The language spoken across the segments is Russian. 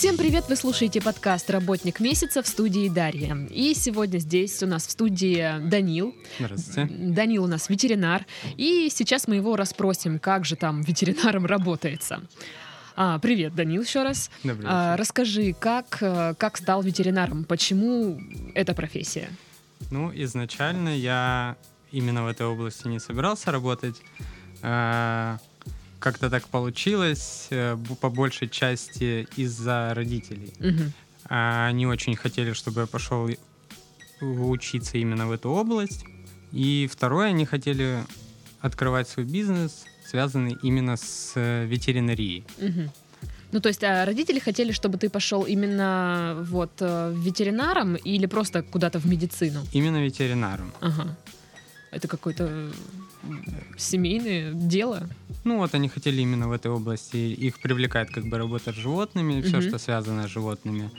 Всем привет! Вы слушаете подкаст «Работник месяца» в студии Дарья. И сегодня здесь у нас в студии Данил. Здравствуйте. Данил у нас ветеринар. И сейчас мы его расспросим, как же там ветеринаром работается. А, привет, Данил, еще раз. Добрый А, расскажи, как, э, как стал ветеринаром? Почему эта профессия? Ну, изначально я именно в этой области не собирался работать. А, Как-то так получилось, э, по большей части из-за родителей. А, Они очень хотели, чтобы я пошел учиться именно в эту область. И второе, они хотели открывать свой бизнес, связанный именно с э, ветеринарией. Мгм. Ну, то есть а родители хотели, чтобы ты пошел именно вот э, ветеринаром или просто куда-то в медицину? Именно ветеринаром. Ага. Это какое-то семейное дело? Ну вот они хотели именно в этой области, их привлекает как бы работа с животными, все, Мгм. что связано с животными.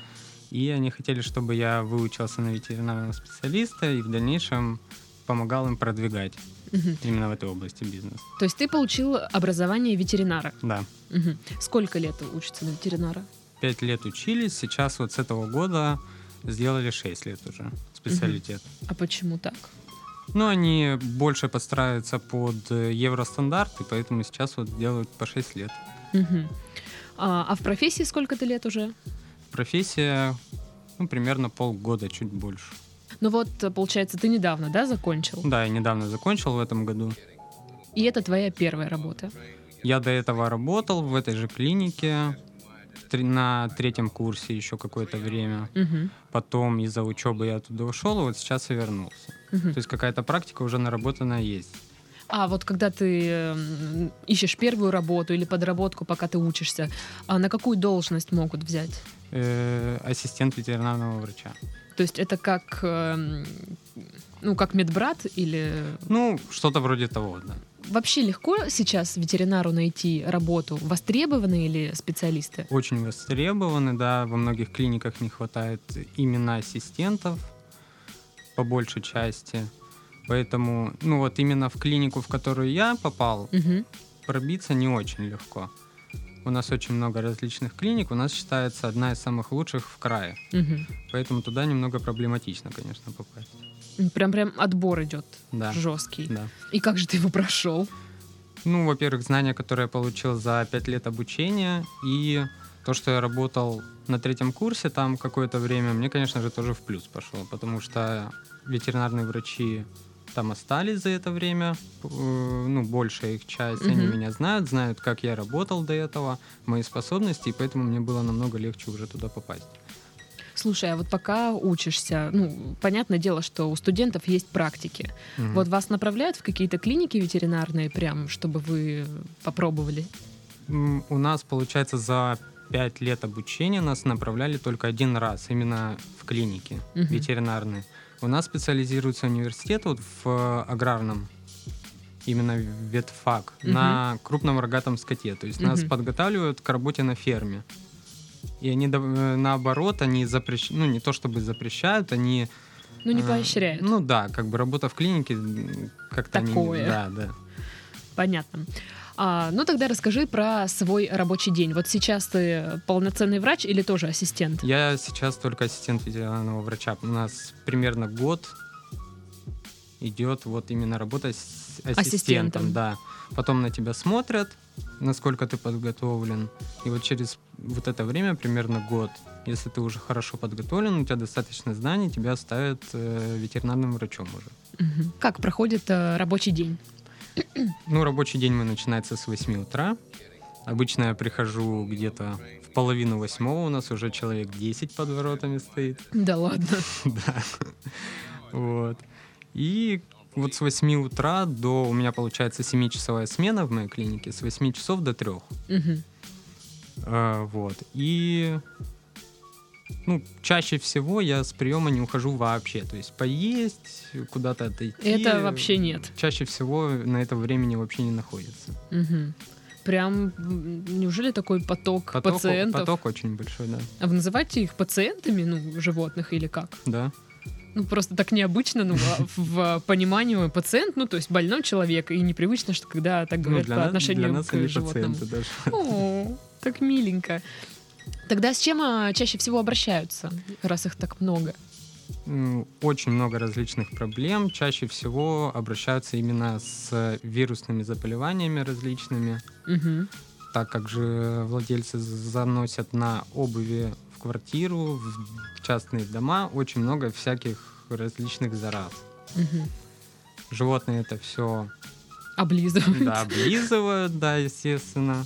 И они хотели, чтобы я выучился на ветеринарного специалиста и в дальнейшем помогал им продвигать Мгм. именно в этой области бизнес. То есть ты получил образование ветеринара? Да. Мгм. Сколько лет учится на ветеринара? Пять лет учились, сейчас вот с этого года сделали шесть лет уже специалитет. А почему так? Ну, они больше подстраиваются под э, евростандарты, поэтому сейчас вот делают по 6 лет. Мгм. А, а в профессии сколько ты лет уже? Профессия, ну, примерно полгода, чуть больше. Ну вот, получается, ты недавно, да, закончил? Да, я недавно закончил в этом году. И это твоя первая работа. Я до этого работал в этой же клинике на третьем курсе еще какое-то время. Мгм. Потом из-за учебы я туда ушел, и вот сейчас и вернулся. Мгм. То есть какая-то практика уже наработанная есть. А вот когда ты м, ищешь первую работу или подработку, пока ты учишься, а на какую должность могут взять? Э, ассистент ветеринарного врача. То есть это как, эм, ну, как медбрат или... Ну, что-то вроде того, да. Вообще легко сейчас ветеринару найти работу? Востребованы или специалисты? Очень востребованы, да. Во многих клиниках не хватает именно ассистентов по большей части. Поэтому, ну вот именно в клинику, в которую я попал, Мгм. пробиться не очень легко. У нас очень много различных клиник, у нас считается одна из самых лучших в крае. Мгм. Поэтому туда немного проблематично, конечно, попасть. Прям прям отбор идет Да. жесткий. Да. И как же ты его прошел? Ну, во-первых, знания, которые я получил за пять лет обучения, и то, что я работал на третьем курсе там какое-то время, мне, конечно же, тоже в плюс пошло, потому что ветеринарные врачи там остались за это время, э, ну, большая их часть, они Мгм. меня знают, знают, как я работал до этого, мои способности, и поэтому мне было намного легче уже туда попасть. Слушай, а вот пока учишься, ну, понятное дело, что у студентов есть практики. Мгм. Вот вас направляют в какие-то клиники ветеринарные, прям, чтобы вы попробовали? У нас, получается, за пять лет обучения нас направляли только один раз, именно в клинике Мгм. ветеринарные. У нас специализируется университет вот в э, аграрном, именно ветфак, Мгм. на крупном рогатом скоте. То есть нас Мгм. подготавливают к работе на ферме. И они, э, наоборот, они запрещают, ну не то чтобы запрещают, они... Ну, не э, поощряют. Ну да, как бы работа в клинике как-то... Такое. да, да. Понятно. А, ну, тогда расскажи про свой рабочий день. Вот сейчас ты полноценный врач или тоже ассистент? Я сейчас только ассистент ветеринарного врача. У нас примерно год идет вот именно работа с ассистентом, Ассистентом. да. Потом на тебя смотрят, насколько ты подготовлен. И вот через вот это время, примерно год, если ты уже хорошо подготовлен, у тебя достаточно знаний, тебя ставят э, ветеринарным врачом уже. Как проходит э, рабочий день? Ну, рабочий день мой начинается с 8 утра. Обычно я прихожу где-то в половину восьмого, у нас уже человек 10 под воротами стоит. Да ладно. Да. Вот. И вот с 8 утра до... У меня получается 7-часовая смена в моей клинике, с 8 часов до 3. Мгм. Вот. И... Ну, чаще всего я с приема не ухожу вообще. То есть поесть, куда-то отойти. Это вообще нет. Чаще всего на это времени вообще не находится. Мгм. Прям, неужели такой поток, Поток, пациентов? поток очень большой, да. А вы называете их пациентами, ну, животных или как? Да. Ну, просто так необычно, ну, а в понимании пациент, ну, то есть больной человек, и непривычно, что когда так Ну, говорят по нас- отношению для нас к животному. пациенты даже. О, так миленько. Тогда с чем а, чаще всего обращаются, раз их так много? Очень много различных проблем. Чаще всего обращаются именно с вирусными заболеваниями различными, Мгм. так как же владельцы заносят на обуви в квартиру, в частные дома очень много всяких различных зараз. Мгм. Животные это все Облизывают. да, облизывают, да, естественно.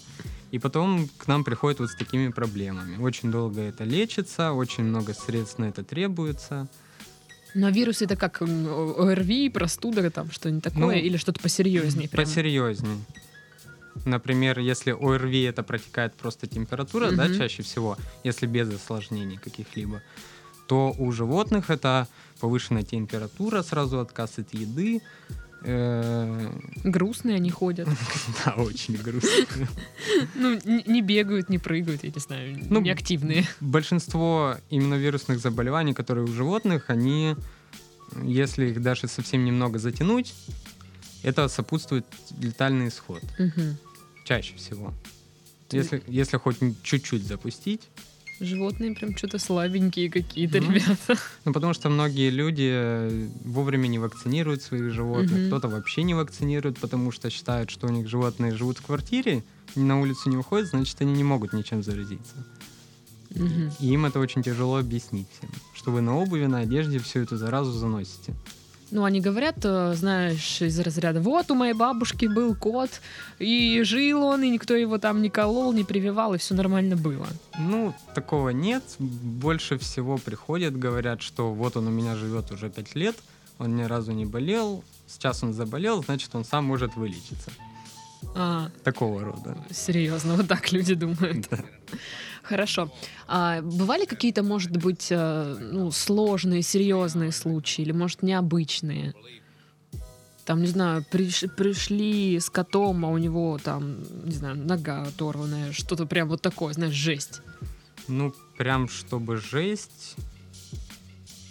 И потом к нам приходят вот с такими проблемами. Очень долго это лечится, очень много средств на это требуется. Но вирус это как ОРВИ, простуда, там что-нибудь такое, Ну, или что-то посерьезнее? прям? Посерьезней. Например, если ОРВИ это протекает просто температура, да, Мгм. чаще всего, если без осложнений каких-либо, то у животных это повышенная температура, сразу отказ от еды. Э, Грустные они ходят. Да, очень грустно. Ну, не бегают, не прыгают, я не знаю, Ну, не активные. Большинство именно вирусных заболеваний, которые у животных, они, если их даже совсем немного затянуть, это сопутствует летальный исход. Чаще всего. Если, если хоть чуть-чуть запустить. Животные прям что-то слабенькие какие-то, Мгм. ребята. Ну, потому что многие люди э, вовремя не вакцинируют своих животных, Мгм. кто-то вообще не вакцинирует, потому что считают, что у них животные живут в квартире, на улицу не выходят, значит, они не могут ничем заразиться. Мгм. И им это очень тяжело объяснить всем, что вы на обуви, на одежде всю эту заразу заносите. Ну, они говорят, э, знаешь, из разряда, вот у моей бабушки был кот, и жил он, и никто его там не колол, не прививал, и все нормально было. Ну, такого нет. Больше всего приходят, говорят, что вот он у меня живет уже пять лет, он ни разу не болел, сейчас он заболел, значит, он сам может вылечиться. А, Такого рода. серьезно, вот так люди думают. Да. Хорошо. А бывали какие-то, может быть, э, ну, сложные, серьезные случаи, или, может, необычные? Там, не знаю, приш- пришли с котом, а у него там, не знаю, нога оторванная, что-то прям вот такое, знаешь, жесть. Ну, прям чтобы жесть.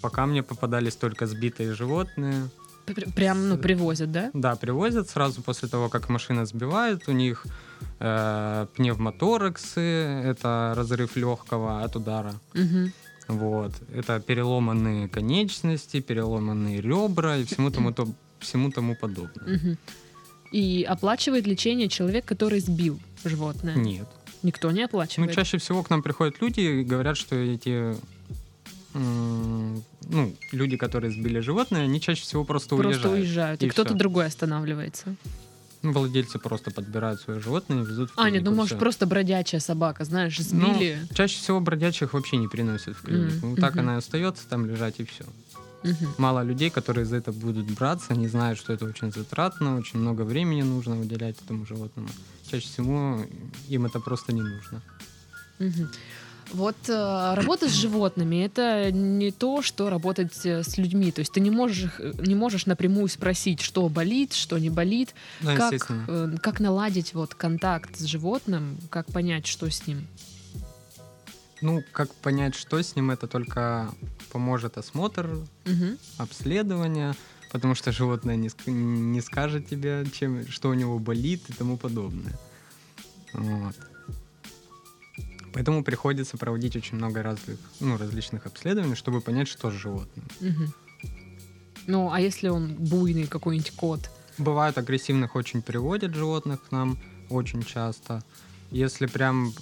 Пока мне попадались только сбитые животные. Пр- Прям, ну, привозят, да? Да, привозят сразу после того, как машина сбивает. У них э, пневмотораксы, это разрыв легкого от удара. Мгм. Вот. Это переломанные конечности, переломанные ребра и всему тому, то, всему тому подобное. Мгм. И оплачивает лечение человек, который сбил животное. Нет. Никто не Ну, оплачивает. чаще всего к нам приходят люди и говорят, что эти ну, люди, которые сбили животное, они чаще всего просто, Просто уезжают. уезжают, и, и кто-то другой останавливается. Ну, владельцы просто подбирают свое животное и везут в А, нет, ну клинику, может просто бродячая собака, знаешь, Ну, сбили. чаще всего бродячих вообще не приносят в клинику. Мгм, Ну, так мгм. она и остается там лежать и все. Мгм. Мало людей, которые за это будут браться, они знают, что это очень затратно, очень много времени нужно уделять этому животному. Чаще всего им это просто не нужно. Мгм. Вот э, работа с животными это не то, что работать э, с людьми. То есть ты не можешь, э, не можешь напрямую спросить, что болит, что не болит, Да, как, естественно. э, как наладить вот контакт с животным, как понять, что с ним. Ну, как понять, что с ним, это только поможет осмотр, Мгм. обследование, потому что животное не, не скажет тебе, чем, что у него болит и тому подобное. Вот. Поэтому приходится проводить очень много разных, ну, различных обследований, чтобы понять, что с животным. Мгм. Ну, а если он буйный какой-нибудь кот? Бывает, агрессивных очень приводят животных к нам очень часто. Если прям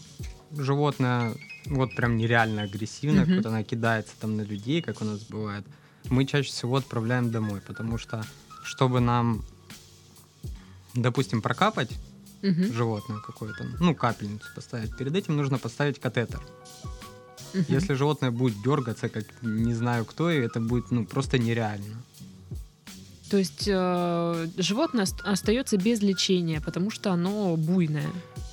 животное вот прям нереально агрессивное, Мгм. как она кидается там на людей, как у нас бывает, мы чаще всего отправляем домой, потому что чтобы нам, допустим, прокапать Мгм. животное какое-то, ну, капельницу поставить, перед этим нужно поставить катетер. Мгм. Если животное будет дергаться, как не знаю кто, и это будет, ну, просто нереально. То есть э, животное ост- остается без лечения, потому что оно буйное.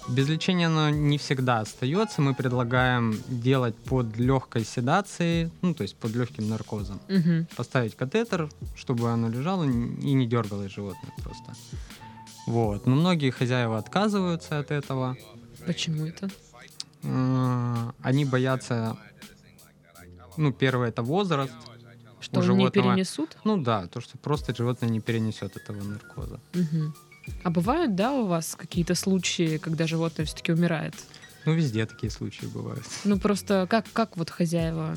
Без лечения оно не всегда остается. Мы предлагаем делать под легкой седацией, ну, то есть под легким наркозом. Мгм. Поставить катетер, чтобы оно лежало и не дергалось животное просто. Вот. Но многие хозяева отказываются от этого. Почему это? Э, Они боятся, ну, первое это возраст, Что у не животного- перенесут? Ну да, то, что просто животное не перенесет этого наркоза. Мгм. А бывают, да, у вас какие-то случаи, когда животное все-таки умирает? Ну, везде такие случаи бывают. Ну просто как, как вот хозяева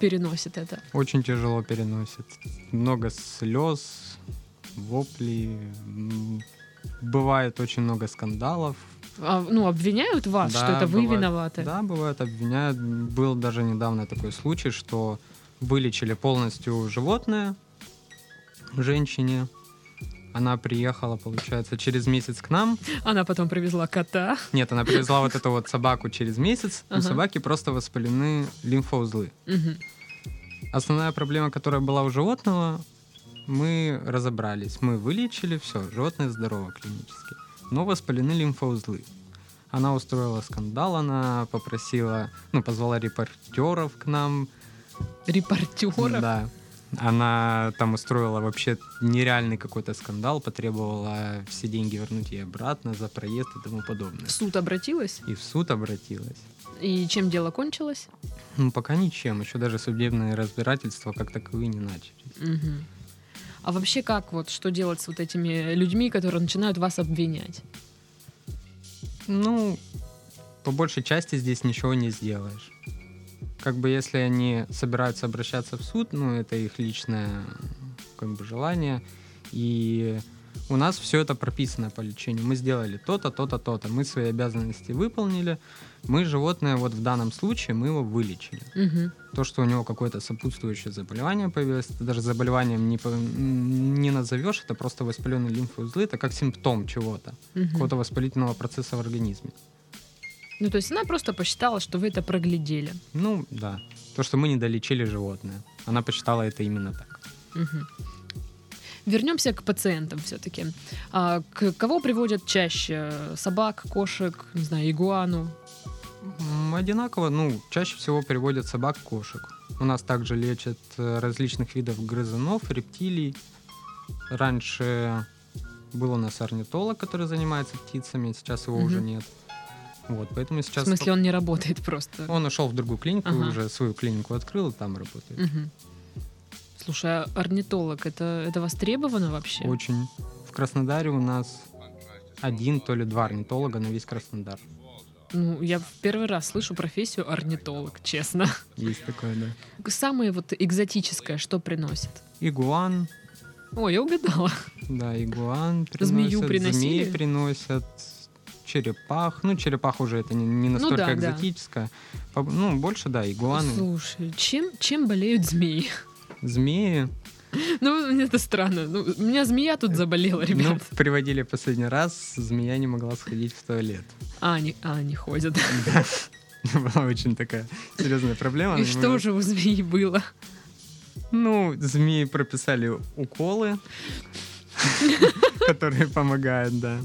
переносят это? Очень тяжело переносит. Много слез, воплей. м, Бывает очень много скандалов. А, ну, обвиняют вас, Да, что это вы бывает. виноваты? Да, бывает, обвиняют. Был даже недавно такой случай, что вылечили полностью животное женщине. Она приехала, получается, через месяц к нам. Она потом привезла кота. Нет, она привезла вот эту вот собаку через месяц. У собаки просто воспалены лимфоузлы. Основная проблема, которая была у животного, мы разобрались. Мы вылечили, все, животное здорово клинически. Но воспалены лимфоузлы. Она устроила скандал, она попросила, ну, позвала репортеров к нам. Репортеров. Да. Она там устроила вообще нереальный какой-то скандал, потребовала все деньги вернуть ей обратно за проезд и тому подобное. В суд обратилась? И в суд обратилась. И чем дело кончилось? Ну, пока ничем. Еще даже судебные разбирательства как таковые не начались. Мгм. А вообще как вот, что делать с вот этими людьми, которые начинают вас обвинять? Ну, по большей части здесь ничего не сделаешь. Как бы если они собираются обращаться в суд, ну, это их личное как бы желание. И у нас все это прописано по лечению. Мы сделали то-то, то-то, то-то. Мы свои обязанности выполнили. Мы животное, вот в данном случае, мы его вылечили. Мгм. То, что у него какое-то сопутствующее заболевание появилось, это даже заболеванием не, по- не назовешь, это просто воспаленные лимфоузлы, это как симптом чего-то, Мгм. какого-то воспалительного процесса в организме. Ну, то есть она просто посчитала, что вы это проглядели. Ну, да. То, что мы не долечили животное. Она посчитала это именно так. Мгм. Вернемся к пациентам все-таки. А, к кого приводят чаще? Собак, кошек, не знаю, игуану? Одинаково, ну, чаще всего переводят собак, кошек. У нас также лечат э, различных видов грызунов, рептилий. Раньше был у нас орнитолог, который занимается птицами, сейчас его Мгм. уже нет. Вот, поэтому В сейчас... смысле, он не работает просто. Он ушел в другую клинику, Ага. уже свою клинику открыл и там работает. Мгм. Слушай, а орнитолог, это, это востребовано вообще? Очень. В Краснодаре у нас один, то ли два орнитолога на весь Краснодар. Ну, я в первый раз слышу профессию орнитолог, честно. Есть такое, да. Самое вот экзотическое, что приносит? Игуан, О, я угадала. да, игуан приносят. Змею приносили? Змеи приносят. Черепах. Ну, черепах уже это не, не настолько да, да. экзотическое. По- Ну, больше, да, игуаны. Слушай, чем, чем болеют змеи? Змеи. Ну, это странно. Ну, у меня змея тут заболела, Ну, ребят. приводили последний раз, змея не могла сходить в туалет. А, они, а, они ходят. Была очень такая серьезная проблема. И что же у змеи было? Ну, змеи прописали уколы, которые помогают, да.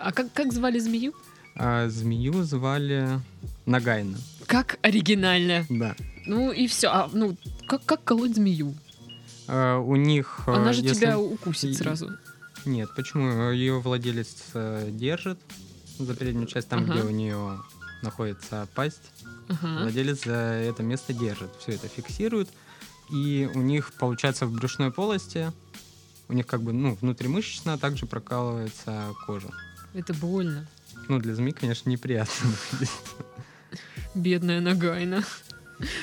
А как, как звали змею? А змею звали Нагайна, Как оригинально. да. Ну и все. А, ну, как, как колоть змею? А, у них... э, Она же если- тебя укусит сразу. Нет, почему? Ее владелец э, держит за переднюю часть, там, Ага. где у нее находится пасть. Ага. Владелец за это место держит, все это фиксирует. И у них, получается, в брюшной полости, у них как бы, ну, внутримышечно также прокалывается кожа. Это больно. Ну, для змей, конечно, неприятно. Бедная Нагайна.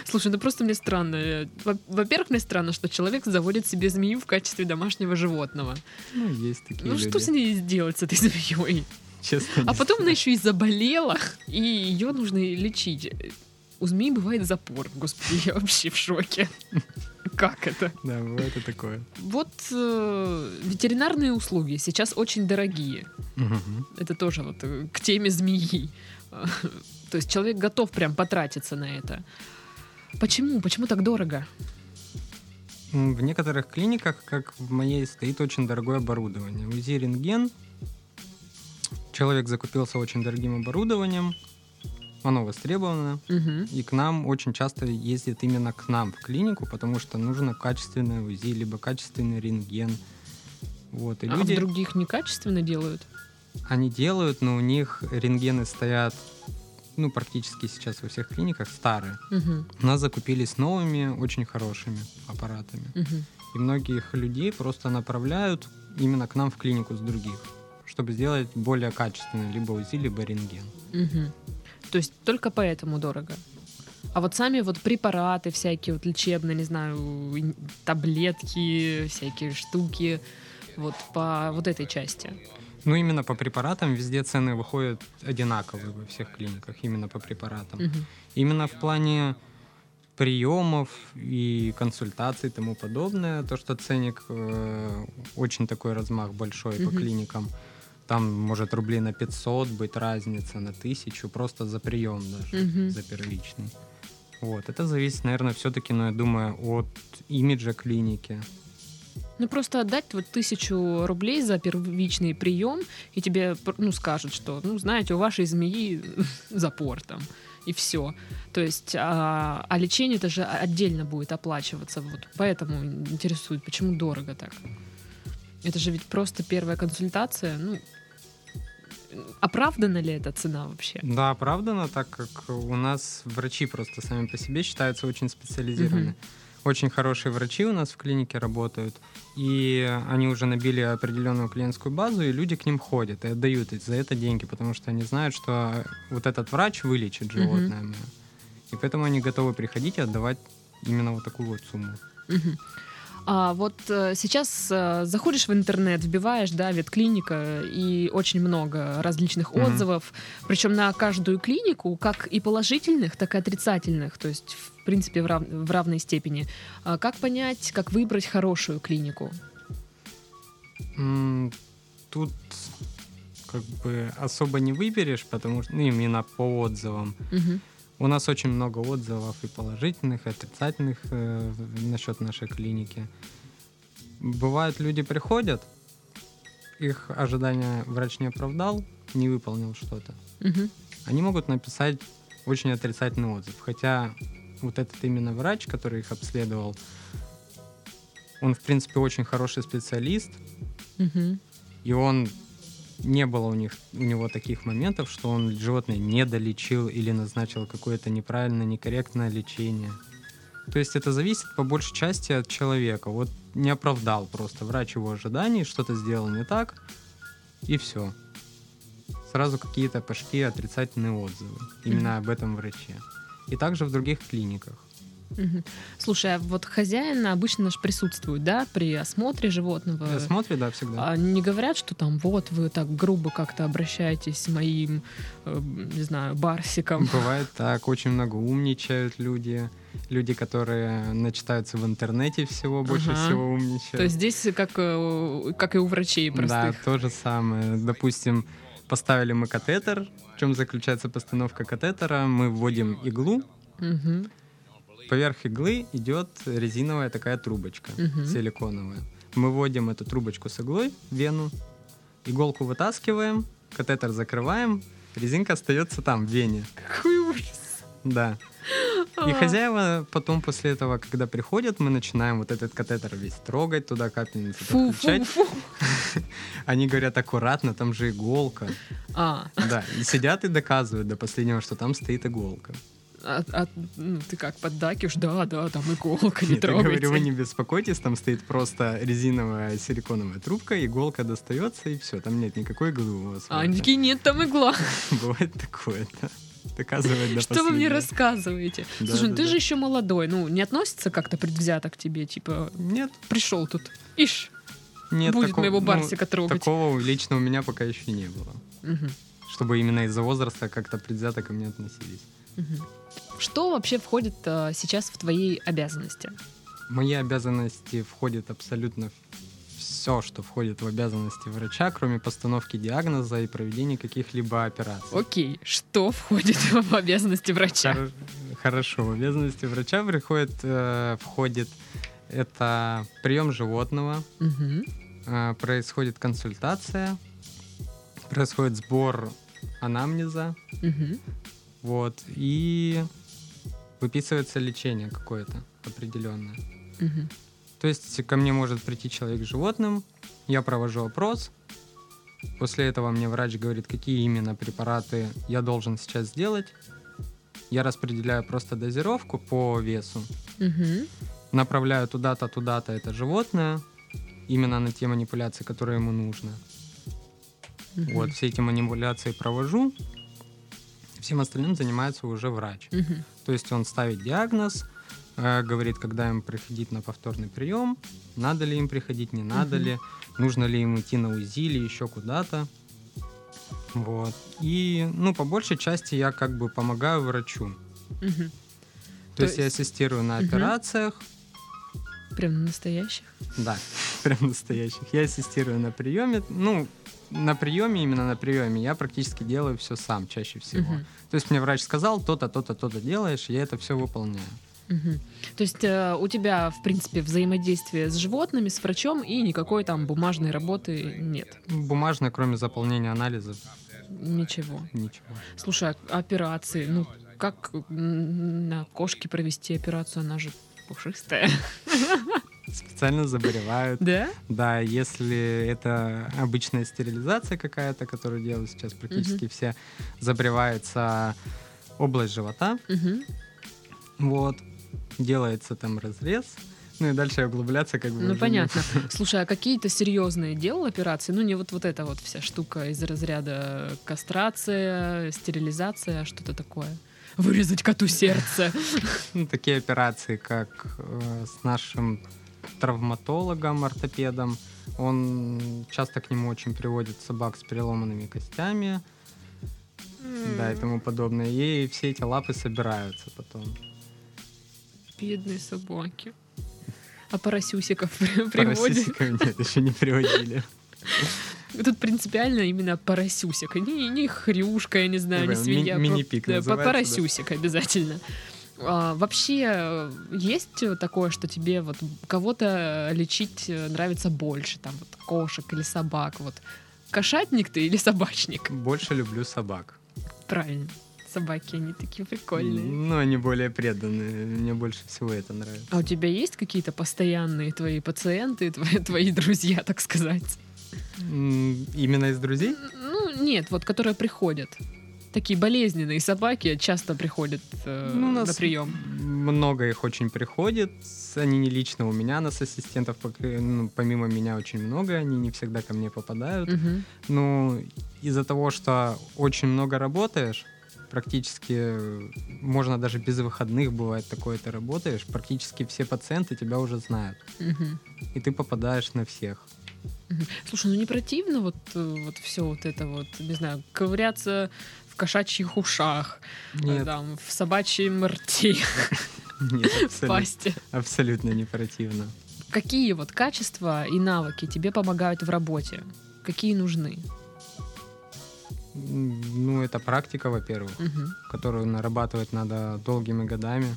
Слушай, ну просто мне странно. Э, во- Во-первых, мне странно, что человек заводит себе змею в качестве домашнего животного. Ну, есть такие Ну люди. что с ней сделать, с этой змеей? Честно. А потом она еще и заболела, и ее нужно лечить. У змеи бывает запор. Господи, я вообще в шоке. Как это? Да, бывает и такое. Вот э, ветеринарные услуги сейчас очень дорогие. Мгм. Это тоже вот э, к теме змеи. То есть человек готов прям потратиться на это. Почему? Почему так дорого? В некоторых клиниках, как в моей, стоит очень дорогое оборудование. УЗИ рентген. Человек закупился очень дорогим оборудованием. Оно востребовано. Мгм. И к нам очень часто ездит именно к нам в клинику, потому что нужно качественное УЗИ, либо качественный рентген. Вот. И А люди, других некачественно делают? они делают, но у них рентгены стоят ну, практически сейчас во всех клиниках старые. Мгм. У нас закупились новыми, очень хорошими аппаратами. Мгм. И многих людей просто направляют именно к нам в клинику с других, чтобы сделать более качественный либо УЗИ, либо рентген. Мгм. То есть только поэтому дорого. А вот сами вот препараты всякие вот лечебные, не знаю, таблетки, всякие штуки, вот по вот этой части. Ну, именно по препаратам везде цены выходят одинаковые во всех клиниках, именно по препаратам. Мгм. Именно в плане приемов и консультаций и тому подобное, то, что ценник э, очень такой размах большой по Мгм. клиникам, там может рублей на 500 быть разница, на тысячу, просто за прием даже, Мгм. за первичный. Вот, это зависит, наверное, все-таки, ну, я думаю, от имиджа клиники. Ну просто отдать вот тысячу рублей за первичный прием, и тебе ну, скажут, что, ну, знаете, у вашей змеи запор там, и все. То есть, а, а лечение это же отдельно будет оплачиваться. Вот поэтому интересует, почему дорого так. Это же ведь просто первая консультация. Ну, оправдана ли эта цена вообще? Да, оправдано, так как у нас врачи просто сами по себе считаются очень специализированными. Мгм. Очень хорошие врачи у нас в клинике работают, и они уже набили определенную клиентскую базу, и люди к ним ходят и отдают за это деньги, потому что они знают, что вот этот врач вылечит животное. мое. И поэтому они готовы приходить и отдавать именно вот такую вот сумму. Мгм. А вот э, сейчас э, заходишь в интернет, вбиваешь, да, ветклиника, и очень много различных Мгм. отзывов, причем на каждую клинику, как и положительных, так и отрицательных, то есть, в принципе, в, рав- в равной степени. А как понять, как выбрать хорошую клинику? М, Тут как бы особо не выберешь, потому что ну, именно по отзывам. Мгм. У нас очень много отзывов и положительных, и отрицательных э, насчет нашей клиники. Бывает, люди приходят, их ожидания врач не оправдал, не выполнил что-то. Мгм. Они могут написать очень отрицательный отзыв. Хотя вот этот именно врач, который их обследовал, он, в принципе, очень хороший специалист, Мгм. и он не было у них у него таких моментов, что он животное не долечил или назначил какое-то неправильное, некорректное лечение. То есть это зависит по большей части от человека. Вот не оправдал просто врач его ожиданий, что-то сделал не так, и все. Сразу какие-то пошли отрицательные отзывы именно об этом враче. И также в других клиниках. Слушай, а вот хозяин обычно же присутствует, да, при осмотре животного? Э, Смотри, да, всегда. А не говорят, что там вот вы так грубо как-то обращаетесь с моим, э, не знаю, барсиком. Бывает так, очень много умничают люди. Люди, которые начитаются в интернете всего, больше Ага. всего умничают. То есть здесь как, э, как и у врачей Да, простых. то же самое. Допустим, поставили мы катетер. В чем заключается постановка катетера? Мы вводим иглу, Мгм. Поверх иглы идет резиновая такая трубочка, Мгм. силиконовая. Мы вводим эту трубочку с иглой в вену, иголку вытаскиваем, катетер закрываем, резинка остается там, в вене. Какой ужас. Да. И А. хозяева потом после этого, когда приходят, мы начинаем вот этот катетер весь трогать, туда капельницы Фу, фу, подключать. фу. Они говорят аккуратно, там же иголка. А, Да, и сидят и доказывают до последнего, что там стоит иголка. А- а, ну, ты как поддакиваешь? Да, да, там иголка, не Нет, я трогайте. говорю, вы не беспокойтесь, там стоит просто резиновая силиконовая трубка, иголка достается, и все, там нет никакой иглы у вас. А они такие, нет, там игла. Бывает такое, да. Доказывать до Что вы мне рассказываете? Да, Слушай, ну да, ты да. же еще молодой, ну не относится как-то предвзято к тебе, типа Нет, пришел тут, ишь, нет. будет такого- моего ну, барсика трогать. Такого лично у меня пока еще не было. Мгм, Чтобы именно из-за возраста как-то предвзято ко мне относились. мгм. Что вообще входит а, сейчас в твои обязанности? В мои обязанности входит абсолютно все, что входит в обязанности врача, кроме постановки диагноза и проведения каких-либо операций. Окей, что входит в обязанности врача? Хоро- Хорошо, в обязанности врача приходит, э, входит это прием животного, Мгм, э, происходит консультация, происходит сбор анамнеза, мгм, вот, и выписывается лечение какое-то определенное. мгм. То есть ко мне может прийти человек с животным, я провожу опрос, после этого мне врач говорит, какие именно препараты я должен сейчас сделать, я распределяю просто дозировку по весу, Мгм. направляю туда-то, туда-то это животное, именно на те манипуляции, которые ему нужно. Мгм. Вот, все эти манипуляции провожу, всем остальным занимается уже врач. Мгм. То есть он ставит диагноз, э, говорит, когда им приходить на повторный прием, надо ли им приходить, не надо Мгм. ли, нужно ли им идти на УЗИ или еще куда-то. Вот. И, ну, по большей части я как бы помогаю врачу. Мгм. То, То есть, я есть- ассистирую на Мгм. операциях, Прям на настоящих. да, прям настоящих. Я ассистирую на приеме, ну, на приеме, именно на приеме, я практически делаю все сам чаще всего. Мгм. То есть мне врач сказал, то-то, то-то, то-то делаешь, я это все выполняю. Мгм. То есть э, у тебя, в принципе, взаимодействие с животными, с врачом, и никакой там бумажной работы нет. Бумажно, кроме заполнения анализов, Ничего. ничего. Слушай, а операции, ну, как на кошке провести операцию, она же пушистая. Специально заболевают. Да? Да, если это обычная стерилизация какая-то, которую делают сейчас практически все, забревается область живота, Мгм. вот, делается там разрез, ну и дальше углубляться как бы Ну, уже не- понятно. Слушай, а какие-то серьезные делал операции? Ну, не вот, вот эта вот вся штука из разряда кастрация, стерилизация, что-то такое. Вырезать коту сердце. Ну, такие операции, как э, с нашим травматологом, ортопедом, он часто к нему очень приводит собак с переломанными костями, да, и тому подобное. И все эти лапы собираются потом. Бедные собаки. А поросюсиков при- приводят? Поросисиков нет, еще не приводили. Тут принципиально именно поросюсик. Не, не хрюшка, я не знаю, не свинья. мини-пик да, называется, да. Поросюсик обязательно. А, вообще, э, есть такое, что тебе вот кого-то лечить э, нравится больше, там вот кошек или собак, вот кошатник ты или собачник? Больше люблю собак. Правильно. Собаки, они такие прикольные. Ну, они более преданные. Мне больше всего это нравится. А у тебя есть какие-то постоянные твои пациенты, твои, твои друзья, так сказать? Именно из друзей? Ну, нет, вот которые приходят. Такие болезненные собаки часто приходят э, Ну, на прием. Много их очень приходит. Они не лично у меня, нас ассистентов, ну, помимо меня очень много, они не всегда ко мне попадают. Мгм. Ну, из-за того, что очень много работаешь, практически можно даже без выходных бывает такое, ты работаешь, практически все пациенты тебя уже знают, Мгм. и ты попадаешь на всех. Слушай, ну не противно вот, э, вот все вот это вот, не знаю, ковыряться кошачьих ушах, Нет, там, в собачьем рте, нет, в абсолютно, пасти. абсолютно не противно. Какие вот качества и навыки тебе помогают в работе? Какие нужны? Ну, это практика, во-первых, Мгм. которую нарабатывать надо долгими годами.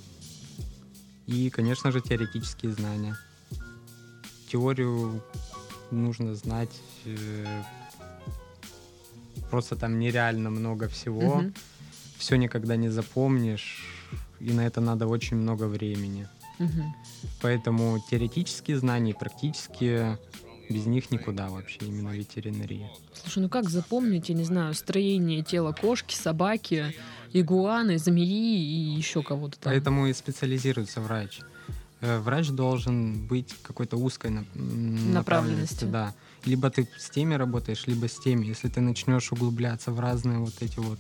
И, конечно же, теоретические знания. Теорию нужно знать э, просто там нереально много всего. Мгм. Все никогда не запомнишь, и на это надо очень много времени. Мгм. Поэтому теоретические знания практические без них никуда вообще, именно ветеринария. Слушай, ну как запомнить, я не знаю, строение тела кошки, собаки, игуаны, змеи и еще кого-то там? Поэтому и специализируется врач. Э, Врач должен быть какой-то узкой нап- м, Направленности. Да. Либо ты с теми работаешь, либо с теми. Если ты начнешь углубляться в разные вот эти вот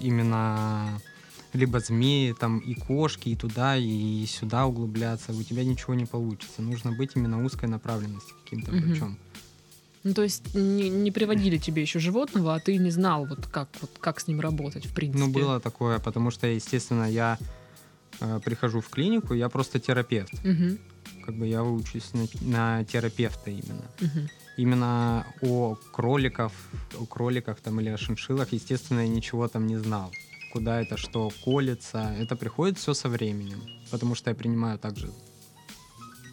именно либо змеи, там и кошки, и туда, и сюда углубляться, у тебя ничего не получится. Нужно быть именно узкой направленности каким-то Мгм. врачом. Ну, то есть не, не приводили тебе еще животного, а ты не знал, вот как, вот как с ним работать, в принципе. Ну, было такое, потому что, естественно, я э, прихожу в клинику, я просто терапевт. Мгм, Как бы я учусь на, на терапевта именно. мгм. Именно о кроликах, о кроликах там или о шиншиллах, естественно, я ничего там не знал. Куда это что колется, это приходит все со временем. Потому что я принимаю также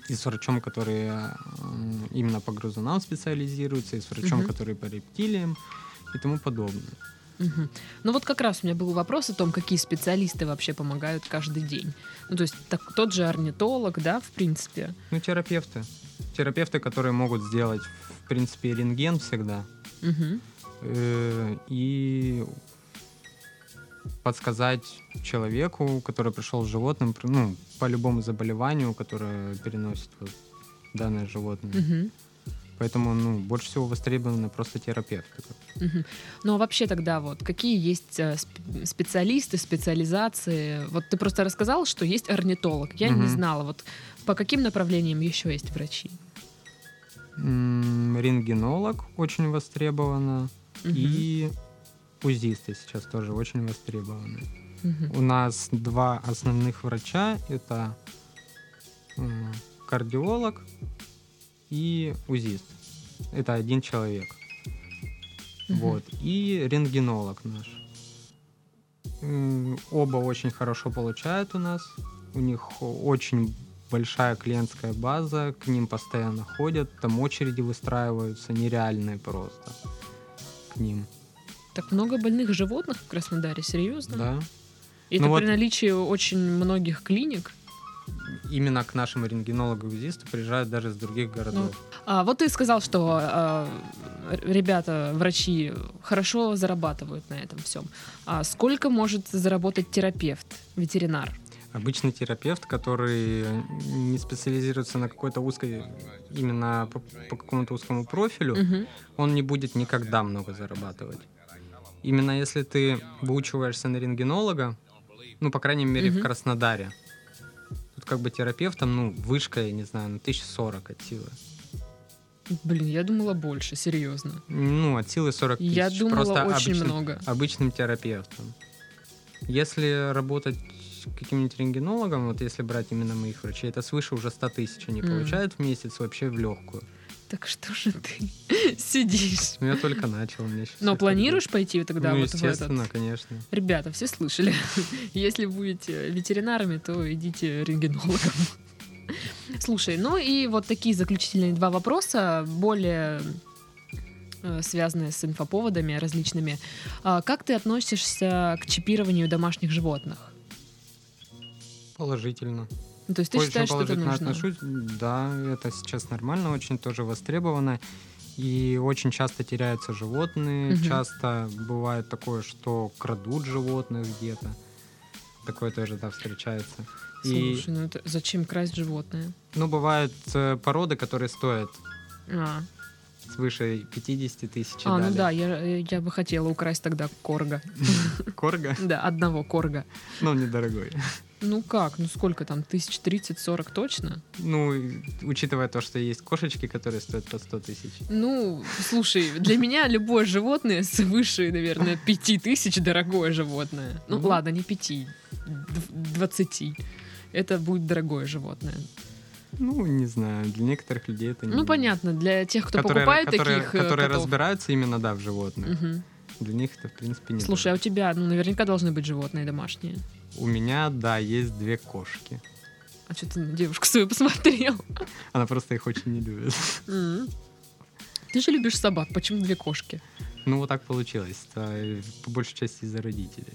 и с врачом, который э, именно по грызунам специализируется, и с врачом, Мгм. который по рептилиям и тому подобное. Мгм. Ну вот как раз у меня был вопрос о том, какие специалисты вообще помогают каждый день. Ну то есть так, тот же орнитолог, да, в принципе. Ну, терапевты. Терапевты, которые могут сделать, в принципе, рентген всегда. Э, И подсказать человеку, который пришел с животным, ну, по любому заболеванию, которое переносит вот данное животное. Мгм. Поэтому, ну, больше всего востребованы просто терапевты. Мгм. Ну а вообще тогда вот какие есть э, сп- специалисты, специализации? Вот ты просто рассказал, что есть орнитолог. Я не Мгм. знала. Вот по каким направлениям еще есть врачи? М, Рентгенолог очень востребовано. Мгм. И узисты сейчас тоже очень востребованы. Мгм. У нас два основных врача. Это кардиолог и узист. Это один человек. Мгм. Вот. И рентгенолог наш. Оба очень хорошо получают у нас. У них очень большая клиентская база, к ним постоянно ходят, там очереди выстраиваются нереальные просто к ним. Так много больных животных в Краснодаре, серьезно? Да. И Ну это вот- при наличии очень многих клиник. Именно к нашему рентгенологу узисту приезжают даже из других городов. А, вот ты сказал, что а, ребята, врачи, хорошо зарабатывают на этом всем. А сколько может заработать терапевт, ветеринар? Обычный терапевт, который не специализируется на какой-то узкой, именно по, по какому-то узкому профилю, Мгм. он не будет никогда много зарабатывать. Именно если ты выучиваешься на рентгенолога, ну, по крайней мере, Мгм. в Краснодаре, как бы терапевтом, ну, вышка, я не знаю, ну, 1040 от силы. Блин, я думала больше, серьезно. Ну, от силы 40 тысяч. Я думала Просто очень обычным, много. обычным терапевтом. Если работать каким-нибудь рентгенологом, вот если брать именно моих врачей, это свыше уже 100 тысяч они М. получают в месяц вообще в легкую. Так что же ты сидишь? Ну, я только начал. Мне Но планируешь пойти тогда ну, вот в естественно, этот? конечно. Ребята, все слышали. Если будете ветеринарами, то идите рентгенологом. Слушай, ну и вот такие заключительные два вопроса, более э, связанные с инфоповодами различными. А Как ты относишься к чипированию домашних животных? Положительно. Ну, то есть ты Очень считаешь, что это нужно? отношусь. Да, это сейчас нормально, очень тоже востребовано. И очень часто теряются животные. Мгм. Часто бывает такое, что крадут животных где-то. Такое тоже, да, встречается. И, Слушай, ну это зачем красть животное? ну, бывают э, породы, которые стоят А, свыше 50 тысяч. и а, ну далее. да, я, я бы хотела украсть тогда корга. Корга, Да, одного корга. но недорогой. Ну как, ну сколько там, тысяч тридцать-сорок точно? Ну, учитывая то, что есть кошечки, которые стоят по 100 тысяч. Ну, слушай, для меня любое животное свыше, наверное, пяти тысяч дорогое животное. Ну, Мгм. ладно, не пяти, дв- двадцати. Это будет дорогое животное. Ну, не знаю, для некоторых людей это не... Ну, понятно, для тех, кто которые, покупает которые, таких э, которые котов. разбираются именно, да, в животных. Мгм. Для них это, в принципе, не Слушай, а так. у тебя, ну, наверняка должны быть животные домашние. У меня, да, есть две кошки. А что ты на девушку свою посмотрел? Она просто их очень не любит. М. Ты же любишь собак, почему две кошки? Ну, вот так получилось. Это по большей части из-за родителей.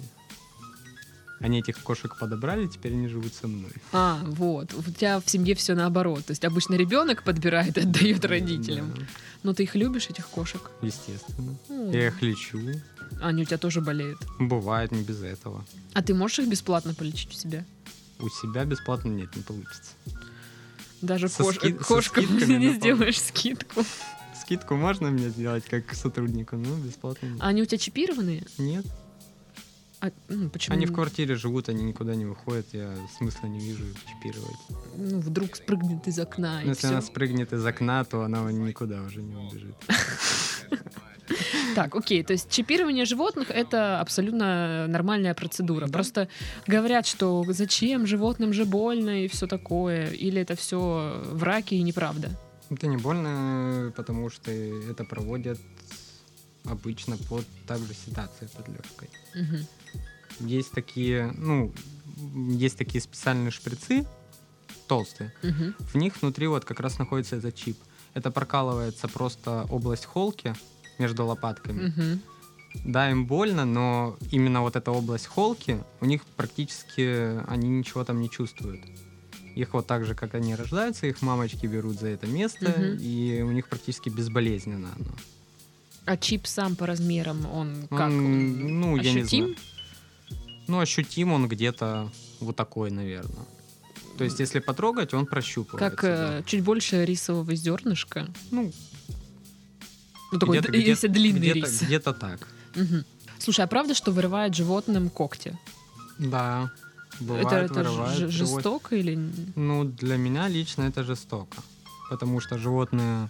Они этих кошек подобрали, теперь они живут со мной. А, вот. У тебя в семье все наоборот. То есть обычно ребенок подбирает и отдает родителям. Да, Но ты их любишь, этих кошек? естественно. Ну, Я их лечу. Они у тебя тоже болеют. Бывает не без этого. А ты можешь их бесплатно полечить у себя? У себя бесплатно нет, не получится. Даже Со кош- ски- кошкам скидками не сделаешь скидку. Скидку можно мне сделать как сотруднику, но бесплатно нет. А они у тебя чипированные? Нет. А, ну, почему? Они в квартире живут, они никуда не выходят, я смысла не вижу их чипировать. Ну, вдруг спрыгнет из окна и если все. она спрыгнет из окна, то она никуда уже не убежит. Так, окей, то есть чипирование животных это абсолютно нормальная процедура. Да. Просто говорят, что зачем животным же больно и все такое, или это все враки и неправда. Это не больно, потому что это проводят обычно под также седацией под легкой. Мгм. Есть такие, ну, есть такие специальные шприцы, толстые. Мгм. В них внутри вот как раз находится этот чип. Это прокалывается просто область холки между лопатками. Мгм. Да, им больно, но именно вот эта область холки, у них практически они ничего там не чувствуют. Их вот так же, как они рождаются, их мамочки берут за это место, Мгм. и у них практически безболезненно оно. А чип сам по размерам, он как? Он, ну, я не ощутим? знаю. Ну, ощутим он где-то вот такой, наверное. То есть, если потрогать, он прощупывается. Как э, чуть больше рисового зернышка. Ну, Ну, такой, где-то- если длинный где-то- рис. Где-то так. Мгм. Слушай, а правда, что вырывают животным когти? Да. Бывает, это это вырывают ж- живот- жестоко или... Ну, для меня лично это жестоко. Потому что животные,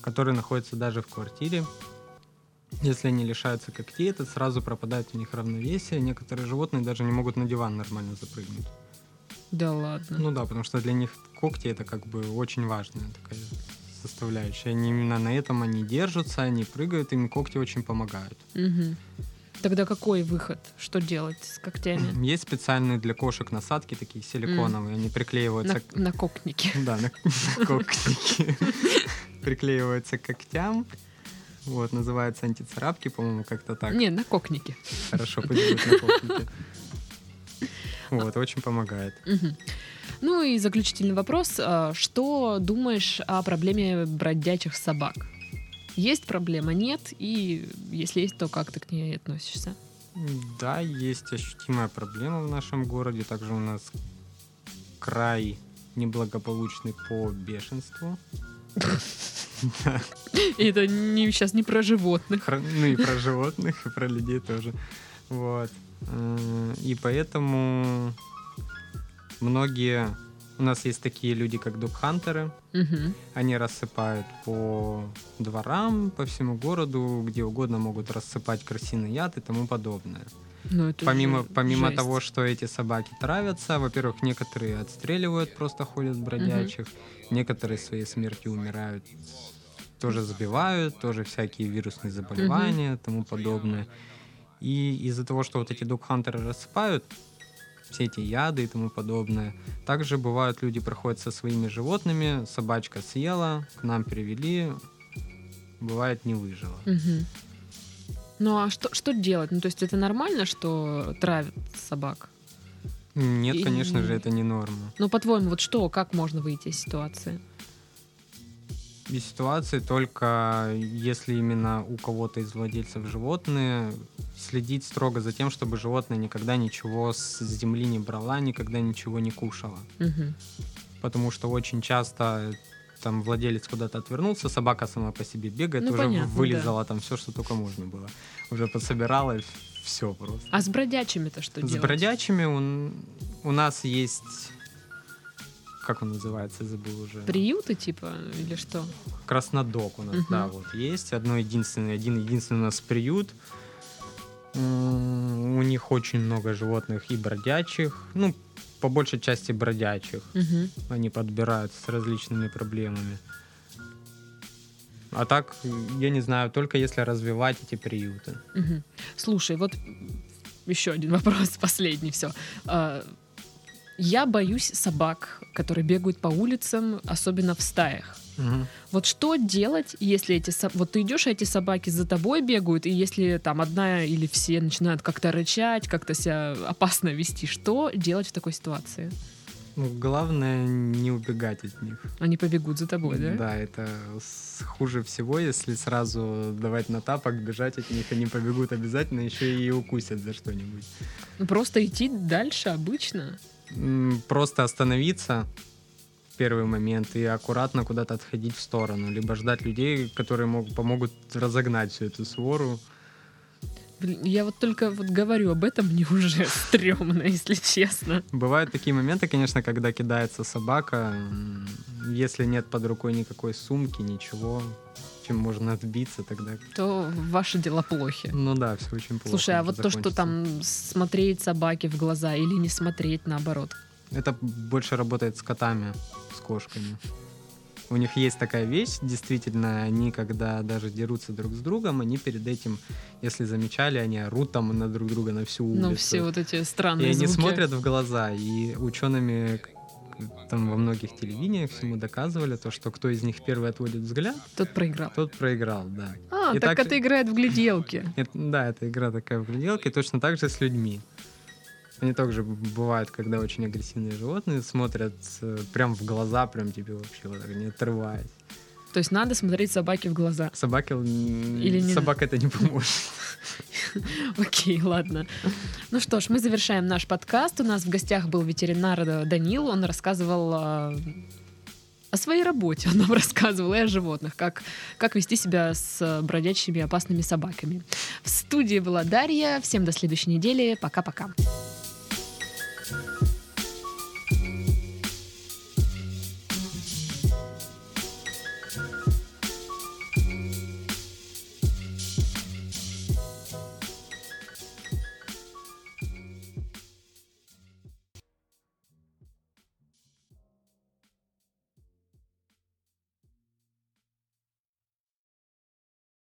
которые находятся даже в квартире, если они лишаются когтей, это сразу пропадает у них равновесие. Некоторые животные даже не могут на диван нормально запрыгнуть. Да ладно. Ну да, потому что для них когти это как бы очень важная такая составляющая. Они именно на этом они держатся, они прыгают, им когти очень помогают. Мгм. Тогда какой выход? Что делать с когтями? Есть специальные для кошек насадки такие силиконовые, они приклеиваются На, на кокнике. Да, на на. Приклеиваются к когтям. Вот, называется антицарапки, по-моему, как-то так. Не, на кокнике. Хорошо, пусть будет на когтике. Вот, очень помогает. Ну и заключительный вопрос. А, Что думаешь о проблеме бродячих собак? Есть проблема, нет? И если есть, то как ты к ней относишься? Да, есть ощутимая проблема в нашем городе. Также у нас край неблагополучный по бешенству. И это не, сейчас не про животных. Ну и про животных, и про людей тоже. Вот. Э, И поэтому многие... У нас есть такие люди, как док-хантеры. Мгм. Они рассыпают по дворам, по всему городу, где угодно могут рассыпать крысиный яд и тому подобное. Ну, это Помимо, помимо жесть. того, что эти собаки травятся, во-первых, некоторые отстреливают, просто ходят бродячих, некоторые своей смертью умирают, тоже забивают, тоже всякие вирусные заболевания, тому подобное. И из-за того, что вот эти док-хантеры рассыпают все эти яды и тому подобное, также бывают люди проходят со своими животными, собачка съела, к нам перевели, бывает не выжила. Мгм. Ну а что, что делать? Ну, то есть это нормально, что травят собак? Нет, И- конечно же, это не норма. Ну, по-твоему, вот что, как можно выйти из ситуации? Из ситуации только если именно у кого-то из владельцев животные следить строго за тем, чтобы животное никогда ничего с земли не брала, никогда ничего не кушала. Мгм. Потому что очень часто там владелец куда-то отвернулся, собака сама по себе бегает, Ну, уже понятно, вылезала там все, что только можно было. Уже подсобирала все просто. А с бродячими-то что С делать? бродячими он- у нас есть... Как он называется, забыл уже. Приюты, типа, или что? Краснодок у нас, Мгм. да, вот есть. Одно единственное, один единственный у нас приют. У них очень много животных и бродячих. Ну, по большей части бродячих. Мгм. Они подбирают с различными проблемами. А так, я не знаю, только если развивать эти приюты. Мгм. Слушай, вот еще один вопрос, последний, все. Я боюсь собак, которые бегают по улицам, особенно в стаях. Вот что делать, если эти вот ты идешь, а эти собаки за тобой бегают, и если там одна или все начинают как-то рычать, как-то себя опасно вести, что делать в такой ситуации? Ну, главное не убегать от них. Они побегут за тобой, да? Да, это хуже всего, если сразу давать на тапок, бежать от них, они побегут обязательно, еще и укусят за что-нибудь. Ну, Просто идти дальше обычно. Просто остановиться в первый момент и аккуратно куда-то отходить в сторону, либо ждать людей, которые мог- помогут разогнать всю эту свору. Блин, Я вот только вот говорю об этом, мне уже стрёмно, если честно. Бывают такие моменты, конечно, когда кидается собака, если нет под рукой никакой сумки, ничего, чем можно отбиться тогда. То ваши дела плохи. Ну да, все очень плохо. Слушай, а вот то, что там смотреть собаке в глаза или не смотреть, наоборот. Это больше работает с котами, с кошками. У них есть такая вещь, действительно, они, когда даже дерутся друг с другом, они перед этим, если замечали, они орут там на друг друга на всю улицу. Ну, все вот эти И странные они звуки. смотрят в глаза, и учеными там во многих телевидениях всему доказывали то, что кто из них первый отводит взгляд, Тот проиграл. тот проиграл, да. А, И так так- это играет в гляделки. Это- да, это игра такая в гляделке, точно так же с людьми. Они также бывают, когда очень агрессивные животные смотрят э, прям в глаза, прям тебе вообще вот так не отрываясь. То есть надо смотреть собаке в глаза. Собаке Или не собака это не поможет. Окей, ладно. Ну что ж, мы завершаем наш подкаст. У нас в гостях был ветеринар Данил. Он рассказывал а, о своей работе. Он нам рассказывал и о животных, как, как вести себя с бродячими опасными собаками. В студии была Дарья. Всем до следующей недели. Пока-пока.